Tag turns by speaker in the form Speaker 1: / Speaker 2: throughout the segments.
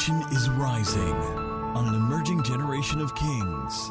Speaker 1: nation is rising on an emerging generation of kings.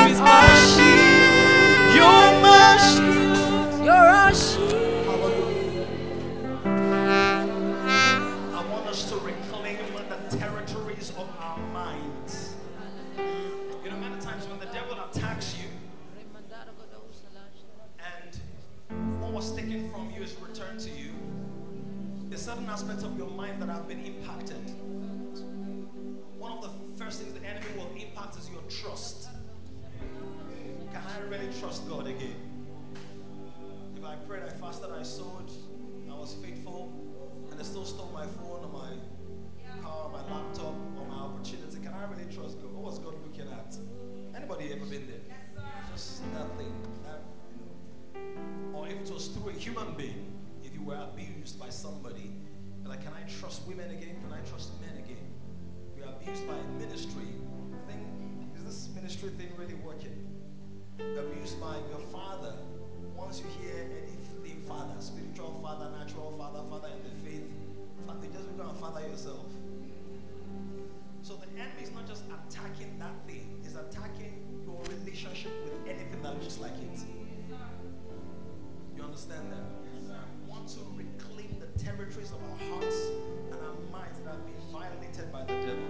Speaker 2: aspects of your mind that have been impacted. One of the first things the enemy will impact is your trust. Can I really trust God again? If I prayed, I fasted, I sowed, I was faithful, and they still stole my phone or my car, my laptop, or my opportunity, can I really trust God? What was God looking at? Anybody ever been there? Just nothing. That, you know. Or if it was through a human being, if you were abused by somebody, like, can I trust women again? Can I trust men again? If you're abused by a ministry, Thing, is this ministry thing really working? abused by your father, once you hear anything father, spiritual father, natural father, father in the faith, father, you just become a father yourself. So the enemy is not just attacking that thing, he's attacking your relationship with anything that looks like it. You understand that? We want to territories of our hearts and our minds that have been violated by the devil.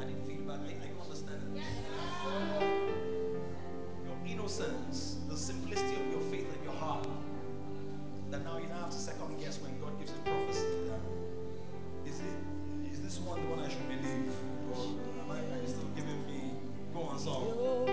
Speaker 2: I need feedback. Are, are you understanding? Your innocence, the simplicity of your faith and your heart. That now you don't have to second guess when God gives you prophecy. Is it? Is this one the one I should believe, or am I, are you still giving me go on song? before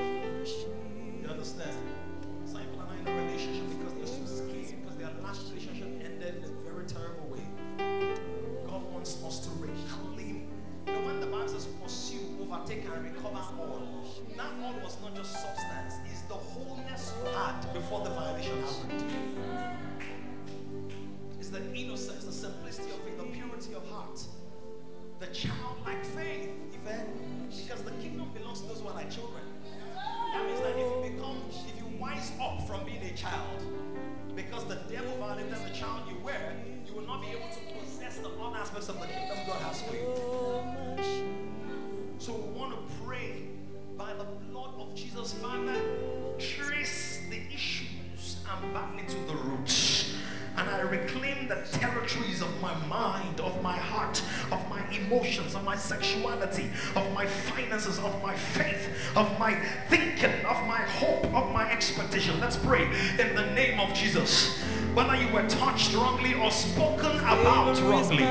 Speaker 2: expectation. Let's pray in the name of Jesus whether you were touched wrongly or spoken about wrongly,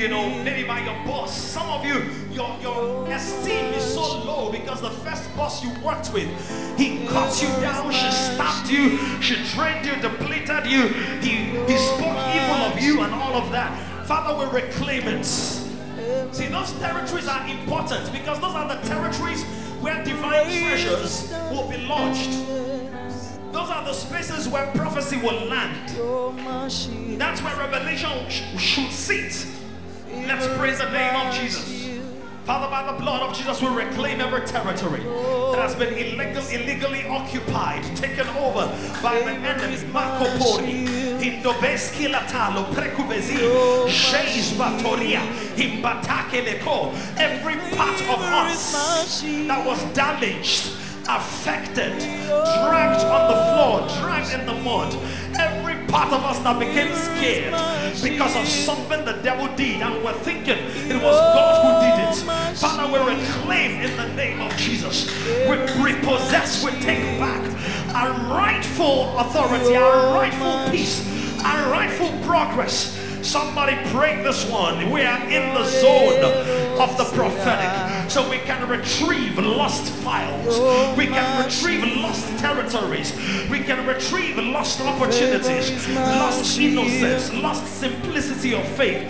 Speaker 2: you know, maybe by your boss. Some of you, your, your esteem is so low because the first boss you worked with, he cut you down, she stabbed you, she drained you, depleted you, he, he spoke evil of you and all of that. Father, we reclaim it. See, those territories are important because those are the territories where divine treasures will be lodged. Are the spaces where prophecy will land. That's where revelation sh- should sit. Let's praise the name of Jesus. Father, by the blood of Jesus, we reclaim every territory that has been illegal, illegally occupied, taken over by the enemy. Marco Pori, Indoveski Latalo, Prekuvezi, Sheis Batoria, Himbatake Leko. Every part of us that was damaged affected, dragged on the floor, dragged in the mud. Every part of us that became scared because of something the devil did, and we're thinking it was God who did it. Father, we reclaim in the name of Jesus. We repossess, we take back our rightful authority, our rightful peace, our rightful progress. Somebody pray this one. We are in the zone of the prophetic. So we can retrieve lost files. We can retrieve lost territories. We can retrieve lost opportunities, lost innocence, lost simplicity of faith.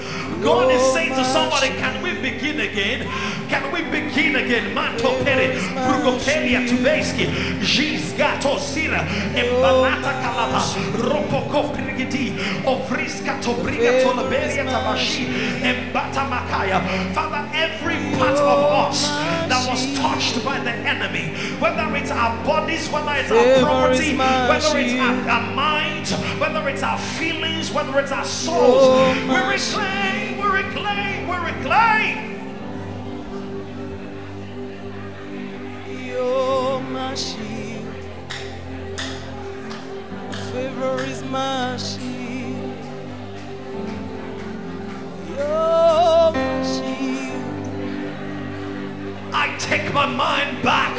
Speaker 2: God is saying to somebody, Can we begin again? Can we begin again? Manto pere, brugopelia tuveski, jis gato sira, embalata kalata, ropoko prigidi, ofriska to briga to liberia tabashi, embata makaya. Father, every part of us that was touched by the enemy, whether it's our bodies, whether it's our property, whether it's our, our minds, whether it's our feelings, whether it's our souls, we reclaim, we reclaim, we reclaim.
Speaker 1: You're my shield. Favor is my shield. You're my shield.
Speaker 2: I take my mind back.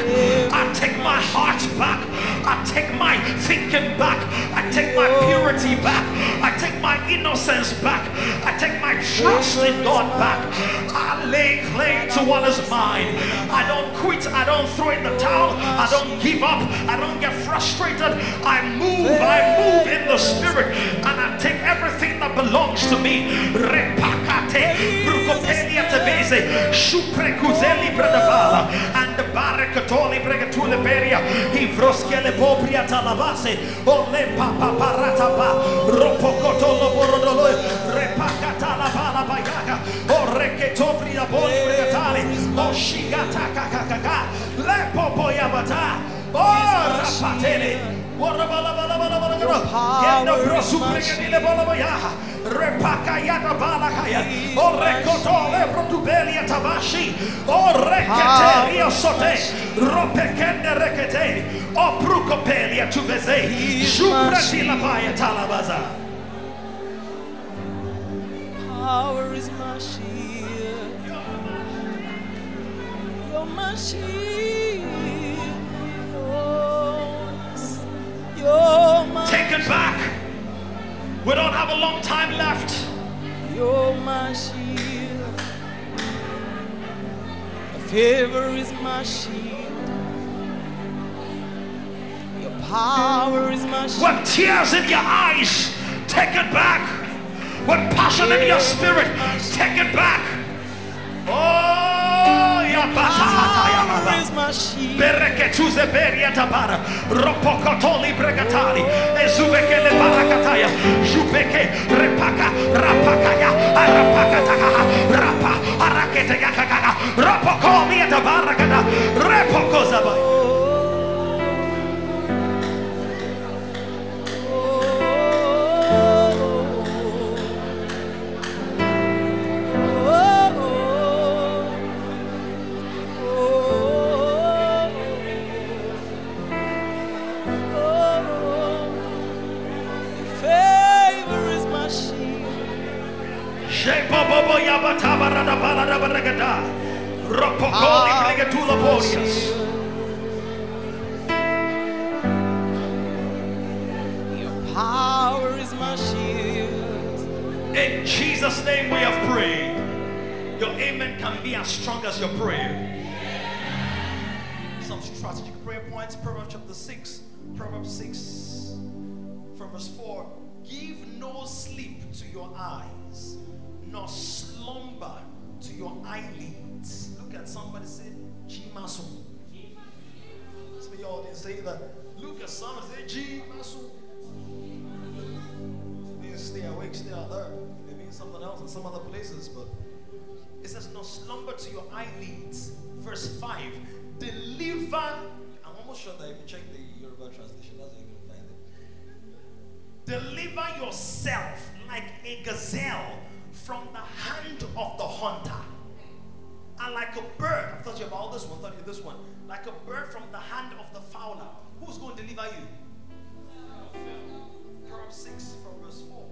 Speaker 2: I take my heart back. I take my thinking back. I take my purity back. I take my innocence back. I take my trust in God back. I lay claim to what is mine. I don't quit. I don't throw in the towel. I don't give up. I don't get frustrated. I move. I move in the spirit and I take everything that belongs to me. Repakate, shuprekuzeli bradabala, and the barakatoli bregatule beria, ivroskele popria talabase, ole papa parataba, ropokotolo borodolo, repakatala bala bayaga, oreketovri da boli bregatali, oshigata kakakaka, lepopo yabata, oh rapatele. Yendo grosu pregadile bola boya. Repaka yada bala kaya. O rekoto lebro tubelia tabashi. O rekete rio sote. Ropekende rekete. O prukopelia tuveze. Shuprati la paya talabaza.
Speaker 1: Power is my shield. You're my shield.
Speaker 2: Take it back. We don't have a long time left.
Speaker 1: You're my shield. Favor is my shield. Your power is my shield.
Speaker 2: With tears in your eyes, take it back. With passion in your spirit, take it back. Oh, ya bata hata ya
Speaker 1: Power
Speaker 2: baba.
Speaker 1: is my shield.
Speaker 2: Bereketuze beria tabara. Ropokotoli bregatali. Zuvekele barakataya. Jupeke repaka rapakaya. Arapakataka. Rapa arakete yakakaka. Rapoko miata barakata. Repoko zabai. Ah,
Speaker 1: your power is my shield.
Speaker 2: In Jesus' name we have prayed. Your amen can be as strong as your prayer. Some strategic prayer points. Proverbs chapter 6. Proverbs 6 from verse 4. Give no sleep to your eyes, nor slumber to your eyelids. Look at somebody say, Chimasu. Some of y'all didn't say that. Look at someone say, Chimasu. They stay awake, stay alert. They mean something else in some other places, but it says, No slumber to your eyelids. Verse 5. Deliver. I'm almost sure that if you check the Yoruba translation, that's you're going to find it. Deliver yourself like a gazelle from the hand of the hunter. And like a bird, I thought you about this one, thought you this one. Like a bird from the hand of the fowler. Who's going to deliver you? Proverbs 6 from verse 4.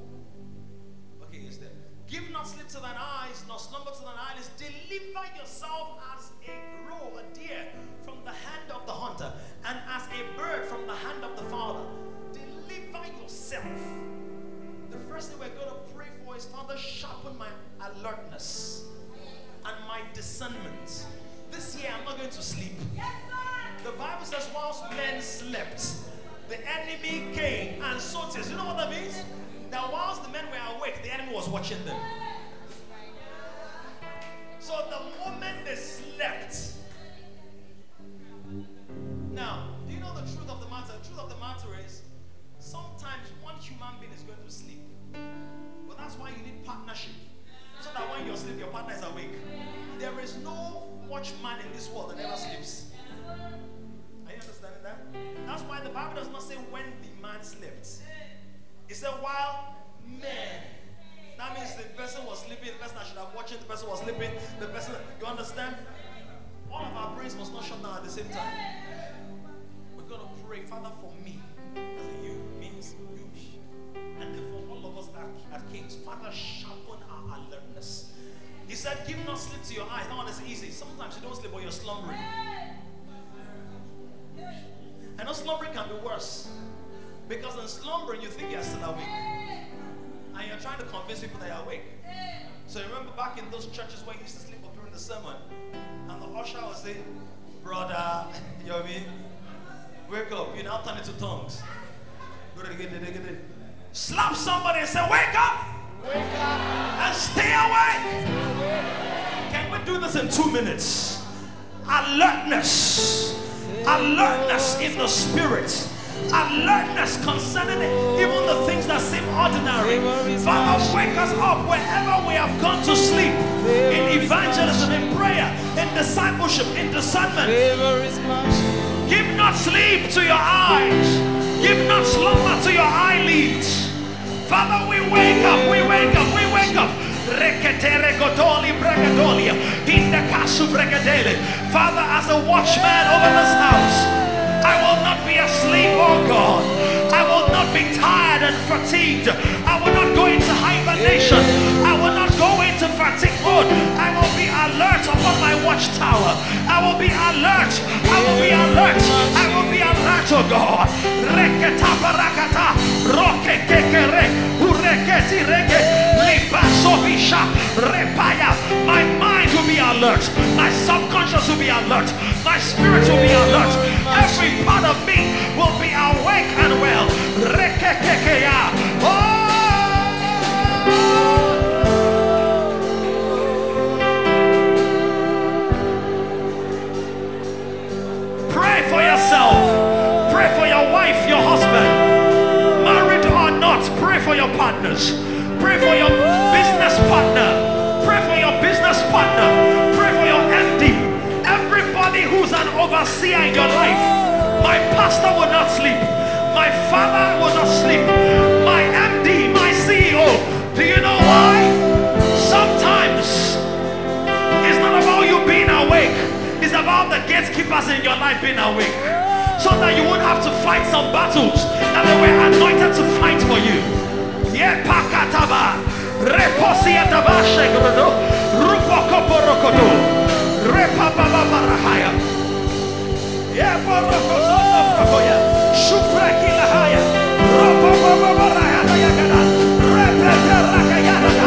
Speaker 2: Okay, yes, there. Give not sleep to thine eyes, nor slumber to thine eyelids. Deliver yourself as a roe, a deer, from the hand of the hunter, and as a bird from the hand of the fowler. Deliver yourself. The first thing we're going to is Father, sharpen my alertness and my discernment. This year I'm not going to sleep. The Bible says, whilst men slept, the enemy came and sought us. You know what that means? That whilst the men were awake, the enemy was watching them. So the moment they slept, now, do you know the truth of the matter? The truth of the matter is sometimes one human being is going to sleep. That's why you need partnership. So that when you're asleep, your partner is awake. There is no watchman in this world that never sleeps. Are you understanding that? That's why the Bible does not say when the man slept. It said while men. That means the person was sleeping, the person that should have watching, the person was sleeping, the person. You understand? All of our brains must not shut down at the same time. We're going to pray, Father, for me. As you you. At Father, sharpen our alertness. He said, Give not sleep to your eyes. That one is easy. Sometimes you don't sleep, but you're slumbering. I know slumbering can be worse. Because in slumbering, you think you're still awake. And you're trying to convince people that you're awake. So remember back in those churches where you used to sleep up during the sermon, and the usher would say, Brother, you know what I mean? Wake up. You now turn into tongues. Slap somebody and say, Wake up! And stay awake! Can we do this in two minutes? Alertness. Alertness in the spirit. Alertness concerning even the things that seem ordinary. Father, wake us up wherever we have gone to sleep. In evangelism, in prayer, in discipleship, in discernment. Give not sleep to your eyes. Give not slumber to your eyelids. Father, we wake up, we wake up, we wake up. Reketere godoli bregadolia. Hinda kasu bregadele. Father, as a watchman over this house, I will not be asleep, oh God. I will not be tired and fatigued. I will not go into hibernation. I will not go into fatigue mode. I will be alert upon my watchtower. I will be alert. I will be alert. I will be alert, oh God. Be alert. My subconscious will be alert. My spirit will be alert. Every part of me will be awake and well. Oh! Pray for yourself. Pray for your wife, your husband. Married or not, pray for your partners. Pray for your business partner. Partner. Pray for your MD. Everybody who's an overseer in your life. My pastor will not sleep. My father will not sleep. My MD, my CEO. Do you know why? Sometimes it's not about you being awake. It's about the gatekeepers in your life being awake. So that you won't have to fight some battles that they were anointed to fight for you. Yeah, pakataba. Reposieta basegrodó, rupa kaporokodó, repa baba barahája. Jeborokozónak rakolja, supreki lahája, rupa baba barahája, jegedán, repete rakájának.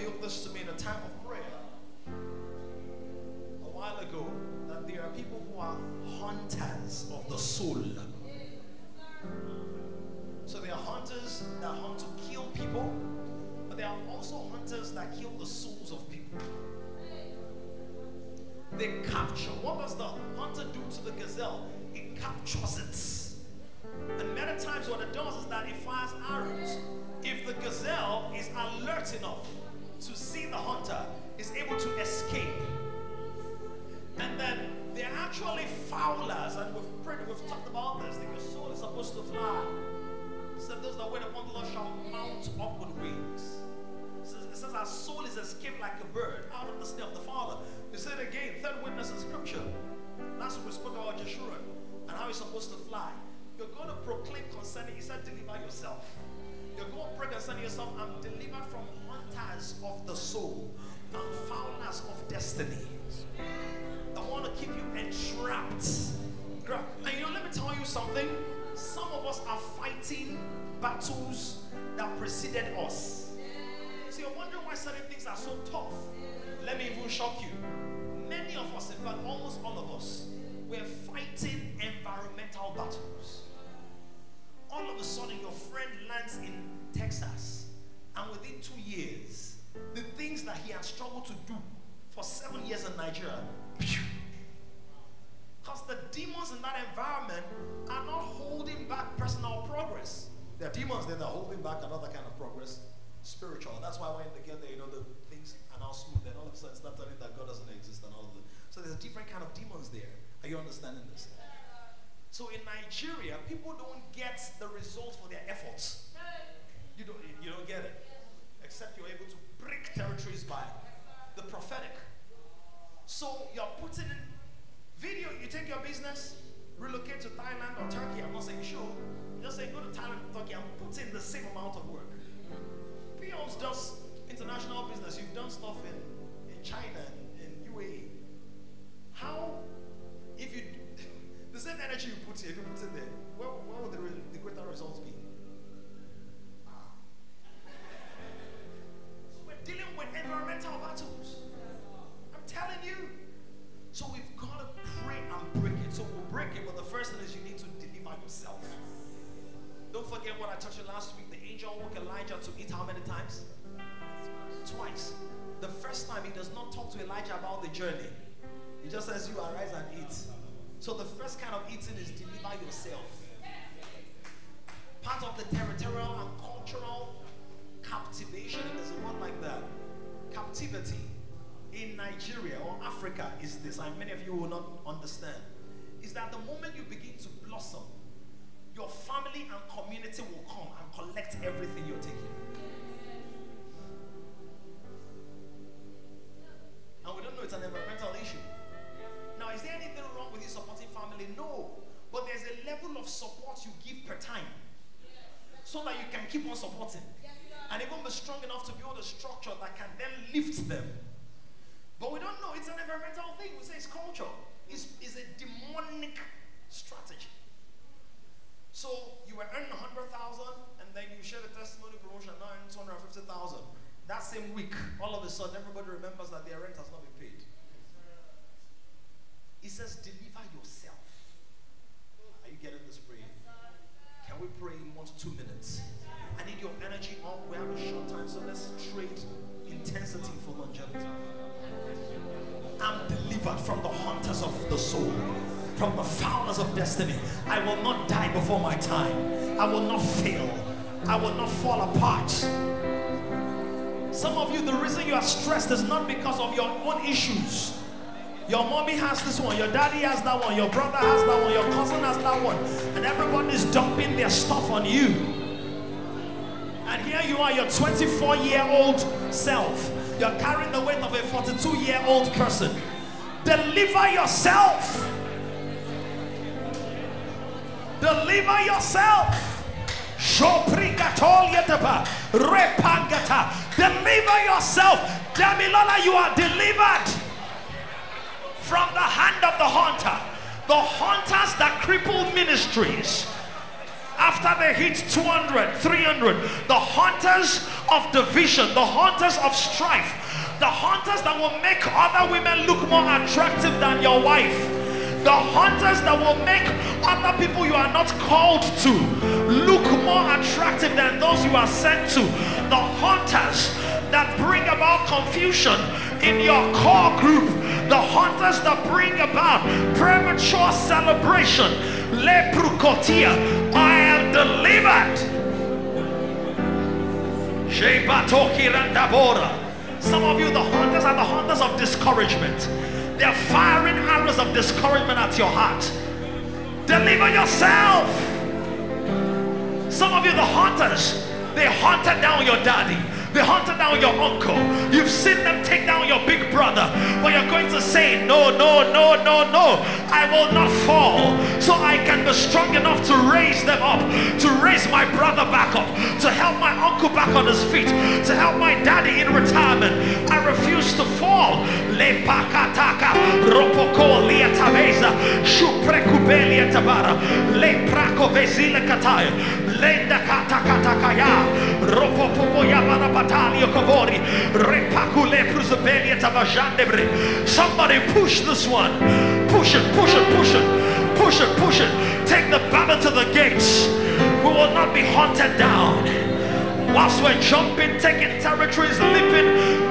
Speaker 2: Revealed this to me in a time of prayer a while ago that there are people who are hunters of the soul. So there are hunters that hunt to kill people, but there are also hunters that kill the souls of people. They capture. What does the hunter do to the gazelle? It captures it. And many times what it does is that it fires arrows. If the gazelle is alert enough to see the hunter, is able to escape. And then they're actually fowlers, and we've prayed, we've talked about this. That your soul is supposed to fly. It said those that wait upon the Lord shall mount up with wings. It says, says our soul is escaped like a bird out of the snare of the Father. He said again, third witness in scripture. Last week we spoke about Jeshurun and how he's supposed to fly. You're going to proclaim concerning, he said, deliver yourself. You're going to pray concerning yourself, I'm delivered from hunters of the soul and foulness of destiny. I want to keep you entrapped. And you know, let me tell you something. Some of us are fighting battles that preceded us. So you're wondering why certain things are so tough. Let me even shock you. Many of us, in fact, almost all of us, we're fighting environmental battles. All of a sudden, your friend lands in Texas, and within two years, the things that he had struggled to do for seven years in Nigeria, because the demons in that environment are not holding back personal progress. There are demons there that are holding back another kind of progress, spiritual. That's why when they get there, you know, the things are now smooth. Then all of a sudden, start telling that God doesn't exist and all of that. So there's a different kind of demons there. Are you understanding this? So in Nigeria, people don't get the results for their efforts. You don't, you don't get it. Except you're able to break territories by the prophetic. So you're putting in video, you take your business, relocate to Thailand or Turkey. Because of your own issues. Your mommy has this one, your daddy has that one, your brother has that one, your cousin has that one, and everybody's dumping their stuff on you. And here you are, your 24 year old self. You're carrying the weight of a 42 year old person. Deliver yourself. Deliver yourself. Repangata. Deliver yourself. Damilola, you are delivered from the hand of the hunter. The hunters that cripple ministries after they hit 200, 300, the hunters of division, the hunters of strife, the hunters that will make other women look more attractive than your wife, the hunters that will make other people you are not called to look more attractive than those you are sent to, the hunters that bring about confusion in your core group, the hunters that bring about premature celebration. Leprukotia, I am delivered. Some of you, the hunters are the hunters of discouragement. They're firing arrows of discouragement at your heart. Deliver yourself. Some of you, the hunters, they hunted down your daddy. They hunted down your uncle. You've seen them take down your big brother. But you're going to say, No, no, no, no, no. I will not fall. So I can be strong enough to raise them up, to raise my brother back up, to help my uncle back on his feet, to help my daddy in retirement. I refuse to fall. Le pakataka, ropoko liataveza, shuprekubelia tabara, le prako vezile kataya, lenda katakatakaya, ropopopo yabara batalio kovori, repakule. Somebody push this one. Push it, push it, push it, push it, push it. Take the battle to the gates. We will not be hunted down. Whilst we're jumping, taking territories, leaping,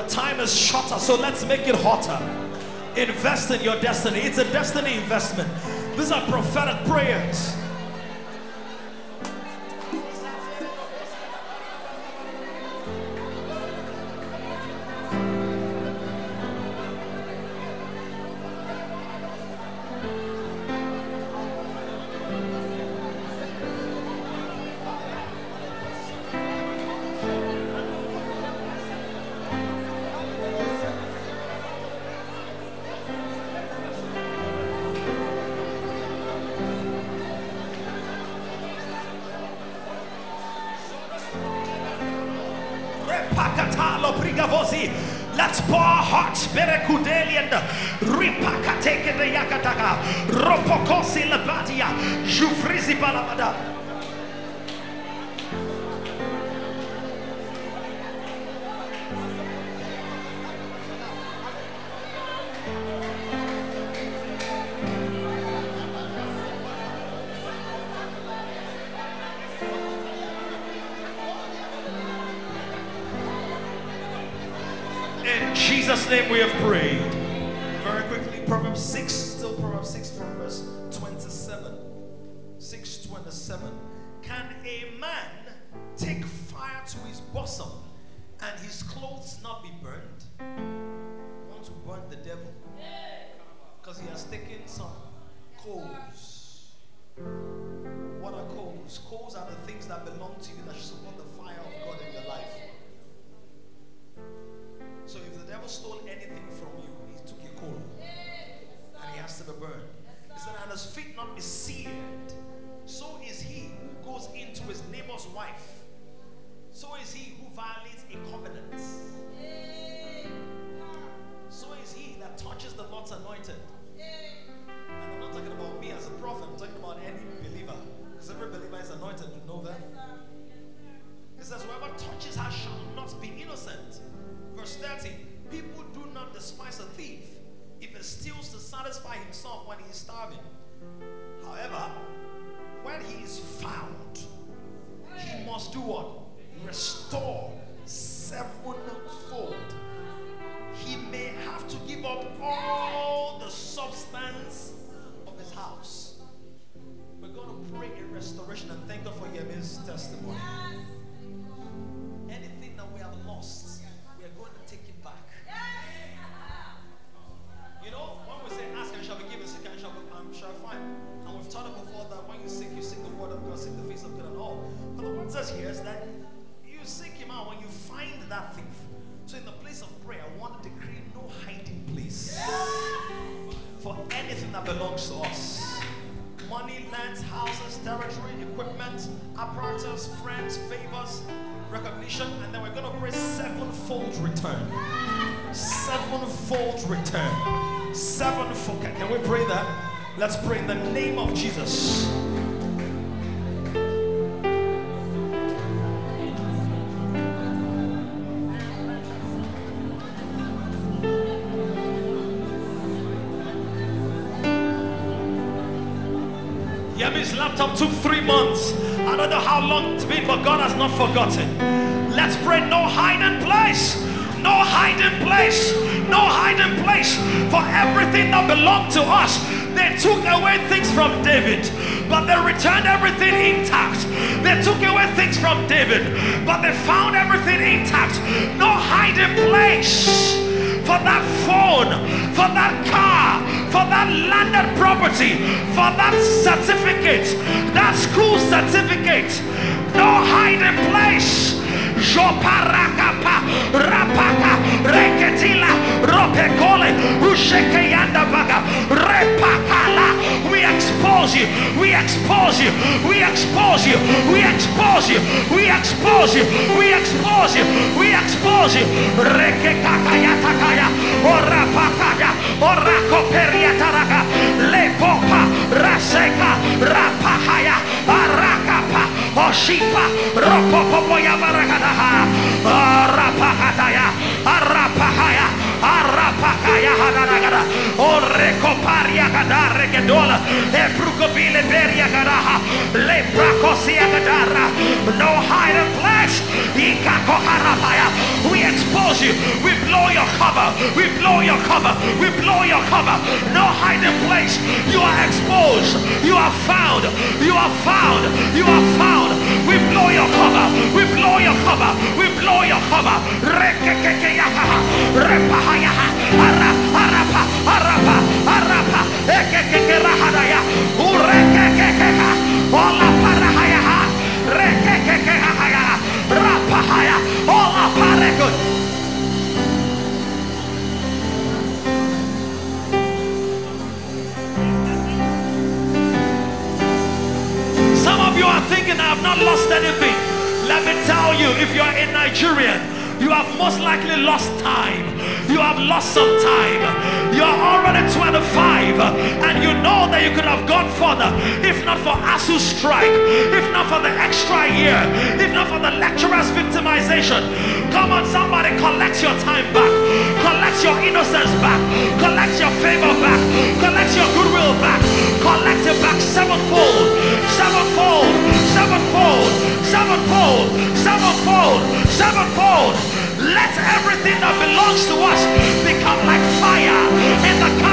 Speaker 2: The time is shorter, so let's make it hotter. Invest in your destiny. It's a destiny investment. These are prophetic prayers. Anointed. And I'm not talking about me as a prophet, I'm talking about any believer. Because every believer is anointed, you know that? It says, Whoever touches her shall not be innocent. Verse 30 People do not despise a thief if he steals to satisfy himself when he is starving. However, when he is found, he must do what? Restore sevenfold. He may have to give up all substance of his house. We're going to pray in restoration and thank God for Yemi's testimony. Anything Let's pray in the name of Jesus. Yemi's laptop took three months. I don't know how long it's been, but God has not forgotten. Let's pray no hiding place. No hiding place. No hiding place for everything that belonged to us. Took away things from David, but they returned everything intact. They took away things from David, but they found everything intact. No hiding place for that phone, for that car, for that landed property, for that certificate, that school certificate. No hiding place. Rapaka, reketila, expose you. We expose you. We expose you. We expose you. We expose you. We expose you. We expose you. Rekekakaya takaya. Ora pakaya. Ora koperia taraka. Lepopa. Raseka. Rapahaya. Arakapa. Oshipa. Ropopopoya barakadaha. Arapakataya. Arapahaya. Arapakaya hadaragada. Orekoparia gadare gedola. Ebrukobile beria gadaha. Leprakosia gadara. No hiding place. Ikako harapaya. We expose you. We blow your cover. We blow your cover. We blow your cover. No hiding place. You are exposed. You are found. You are found. You are found. We blow your cover. We blow your cover. We blow your cover. Rekekekeyaha. Repahayaha. Ara, arapa, arapa, arapa. Ola. Ola. Some of you are thinking, I have not lost anything. Let me tell you, if you are a Nigerian, you have most likely lost time. You have lost some time. You are already 25 and you know that you could have gone further if not for ASUU strike, if not for the extra year, if not for the lecturer's victimization. Come on, somebody collect your time back, collect your innocence back, collect your favor back, collect your goodwill back, collect it back sevenfold, sevenfold, sevenfold, sevenfold, sevenfold, sevenfold. Let everything that belongs to us become like fire in the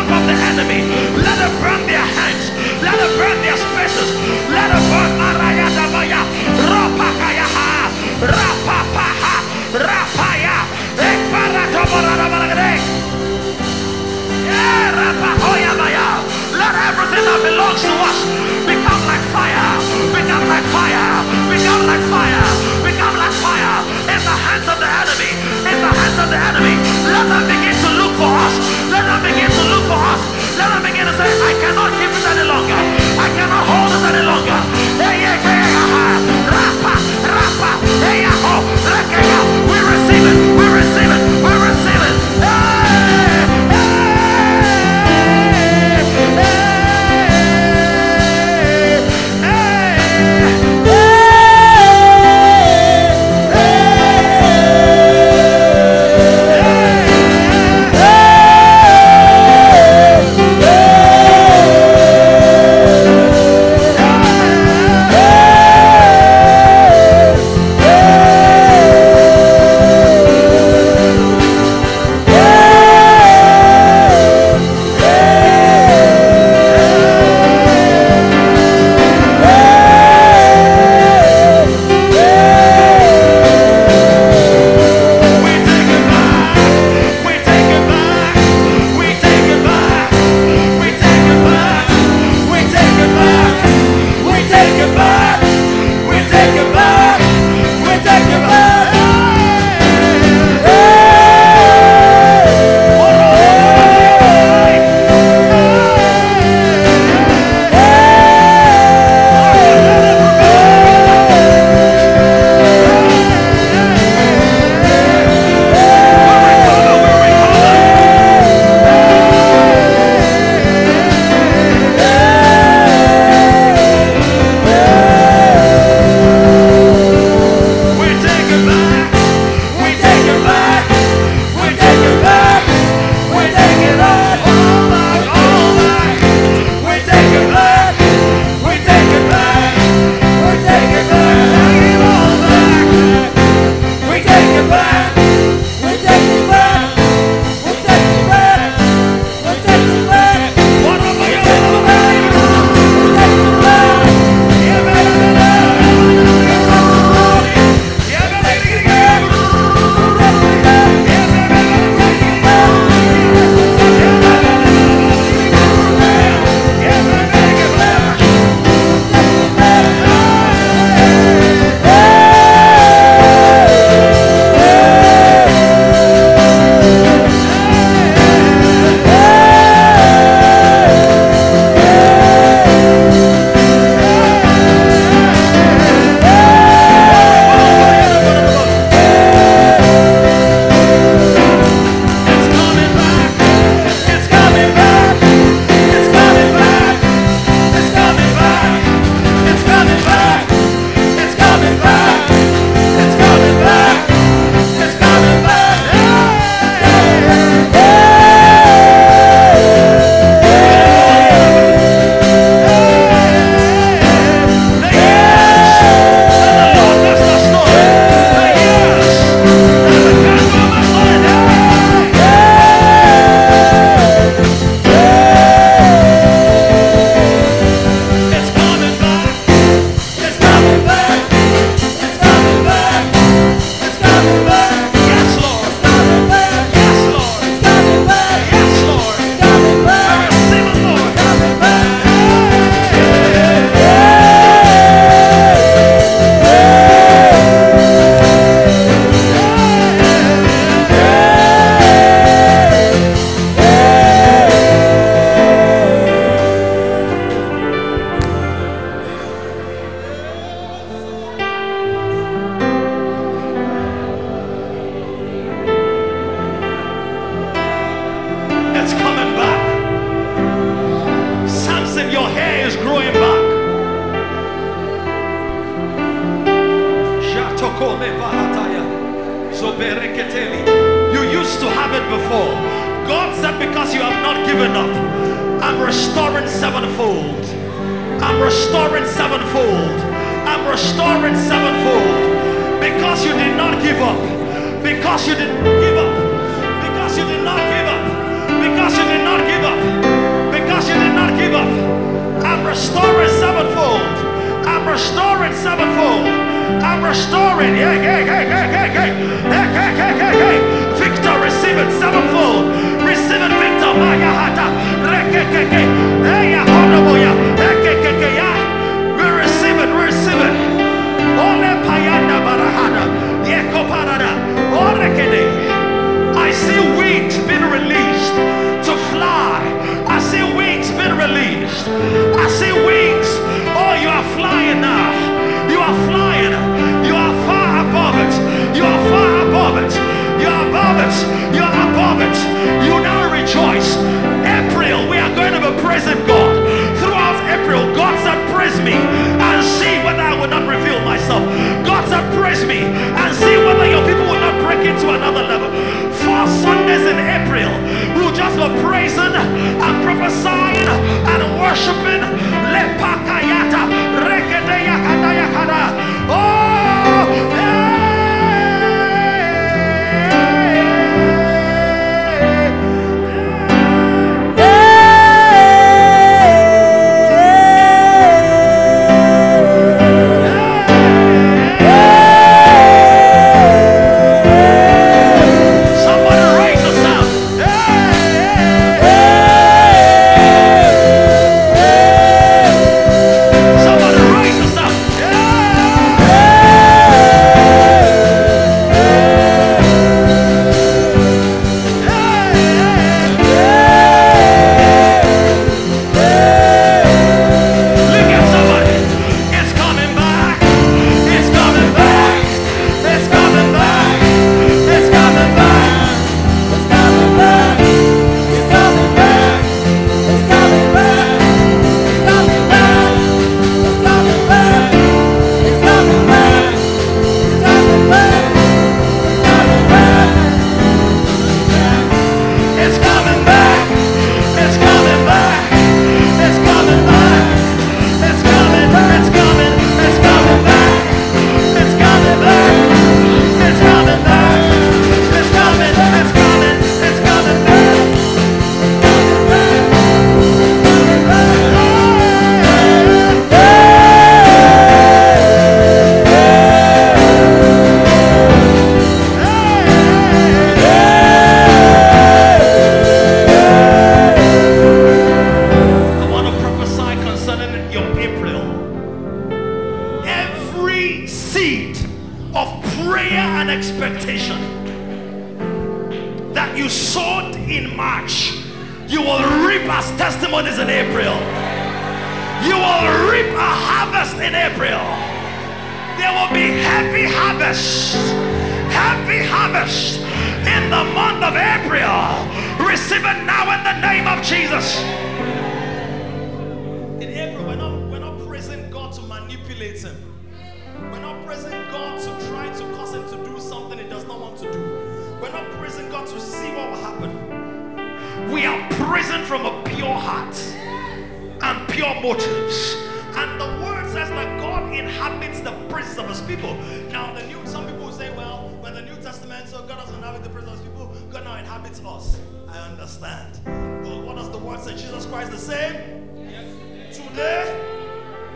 Speaker 2: And the word says that God inhabits the prisons of his people. Now, the New some people say, well, when the New Testament so God doesn't inhabit the prisons of his people, God now inhabits us. I understand. But what does the word say? Jesus Christ the same? Yes. Today?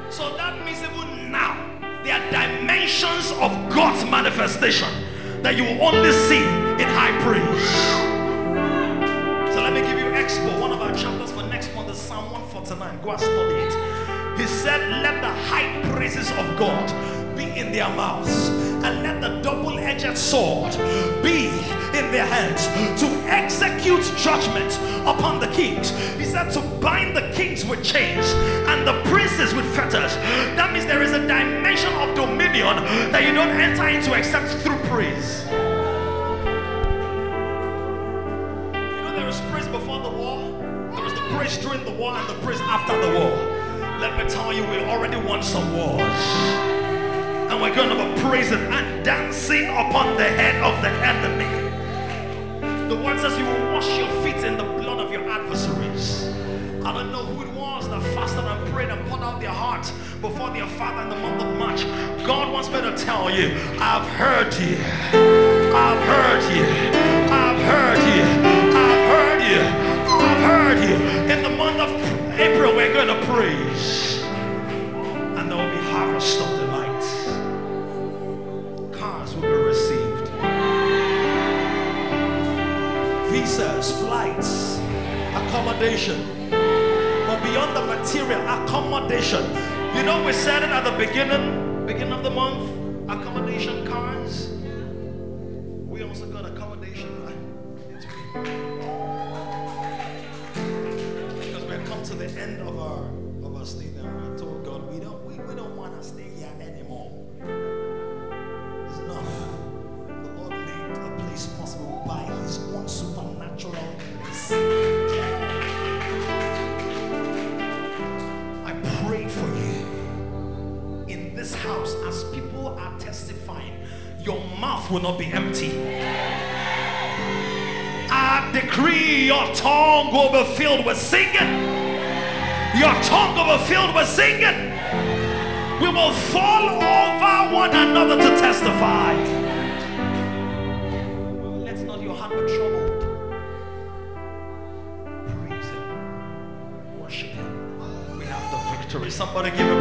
Speaker 2: So that means even now, there are dimensions of God's manifestation that you will only see in high praise. So let me give you expo, one of our chapters for next month is Psalm 149. Go and study high praises of God be in their mouths and let the double edged sword be in their hands to execute judgment upon the kings. He said to bind the kings with chains and the princes with fetters. That means there is a dimension of dominion that you don't enter into except through praise. You know, there is praise before the war, there is the praise during the war, and the praise after the war. Let me tell you, we already won some wars. And we're going to be praising and dancing upon the head of the enemy. The word says you will wash your feet in the blood of your adversaries. I don't know who it was that fasted and prayed and poured out their heart before their father in the month of March. God wants me to tell you, I've heard you. I've heard you. I've heard you. I've heard you. I've heard you. In the month of April, we're going to praise. And there will be harvest of delight. Cars will be received. Visas, flights, accommodation. But beyond the material, accommodation. You know, we said it at the beginning, beginning of the month. Accommodation cars. We also got accommodation? To the end of our of our stay there. We told God we don't we, we don't want to stay here anymore. It's enough. The Lord made a place possible by his own supernatural grace. I pray for you in this house as people are testifying, your mouth will not be empty. I decree your tongue will be filled with singing. Your tongue will be filled with singing. We will fall over one another to testify. Let's not your heart be troubled. Praise Him. Worship Him. We have the victory. Somebody give Him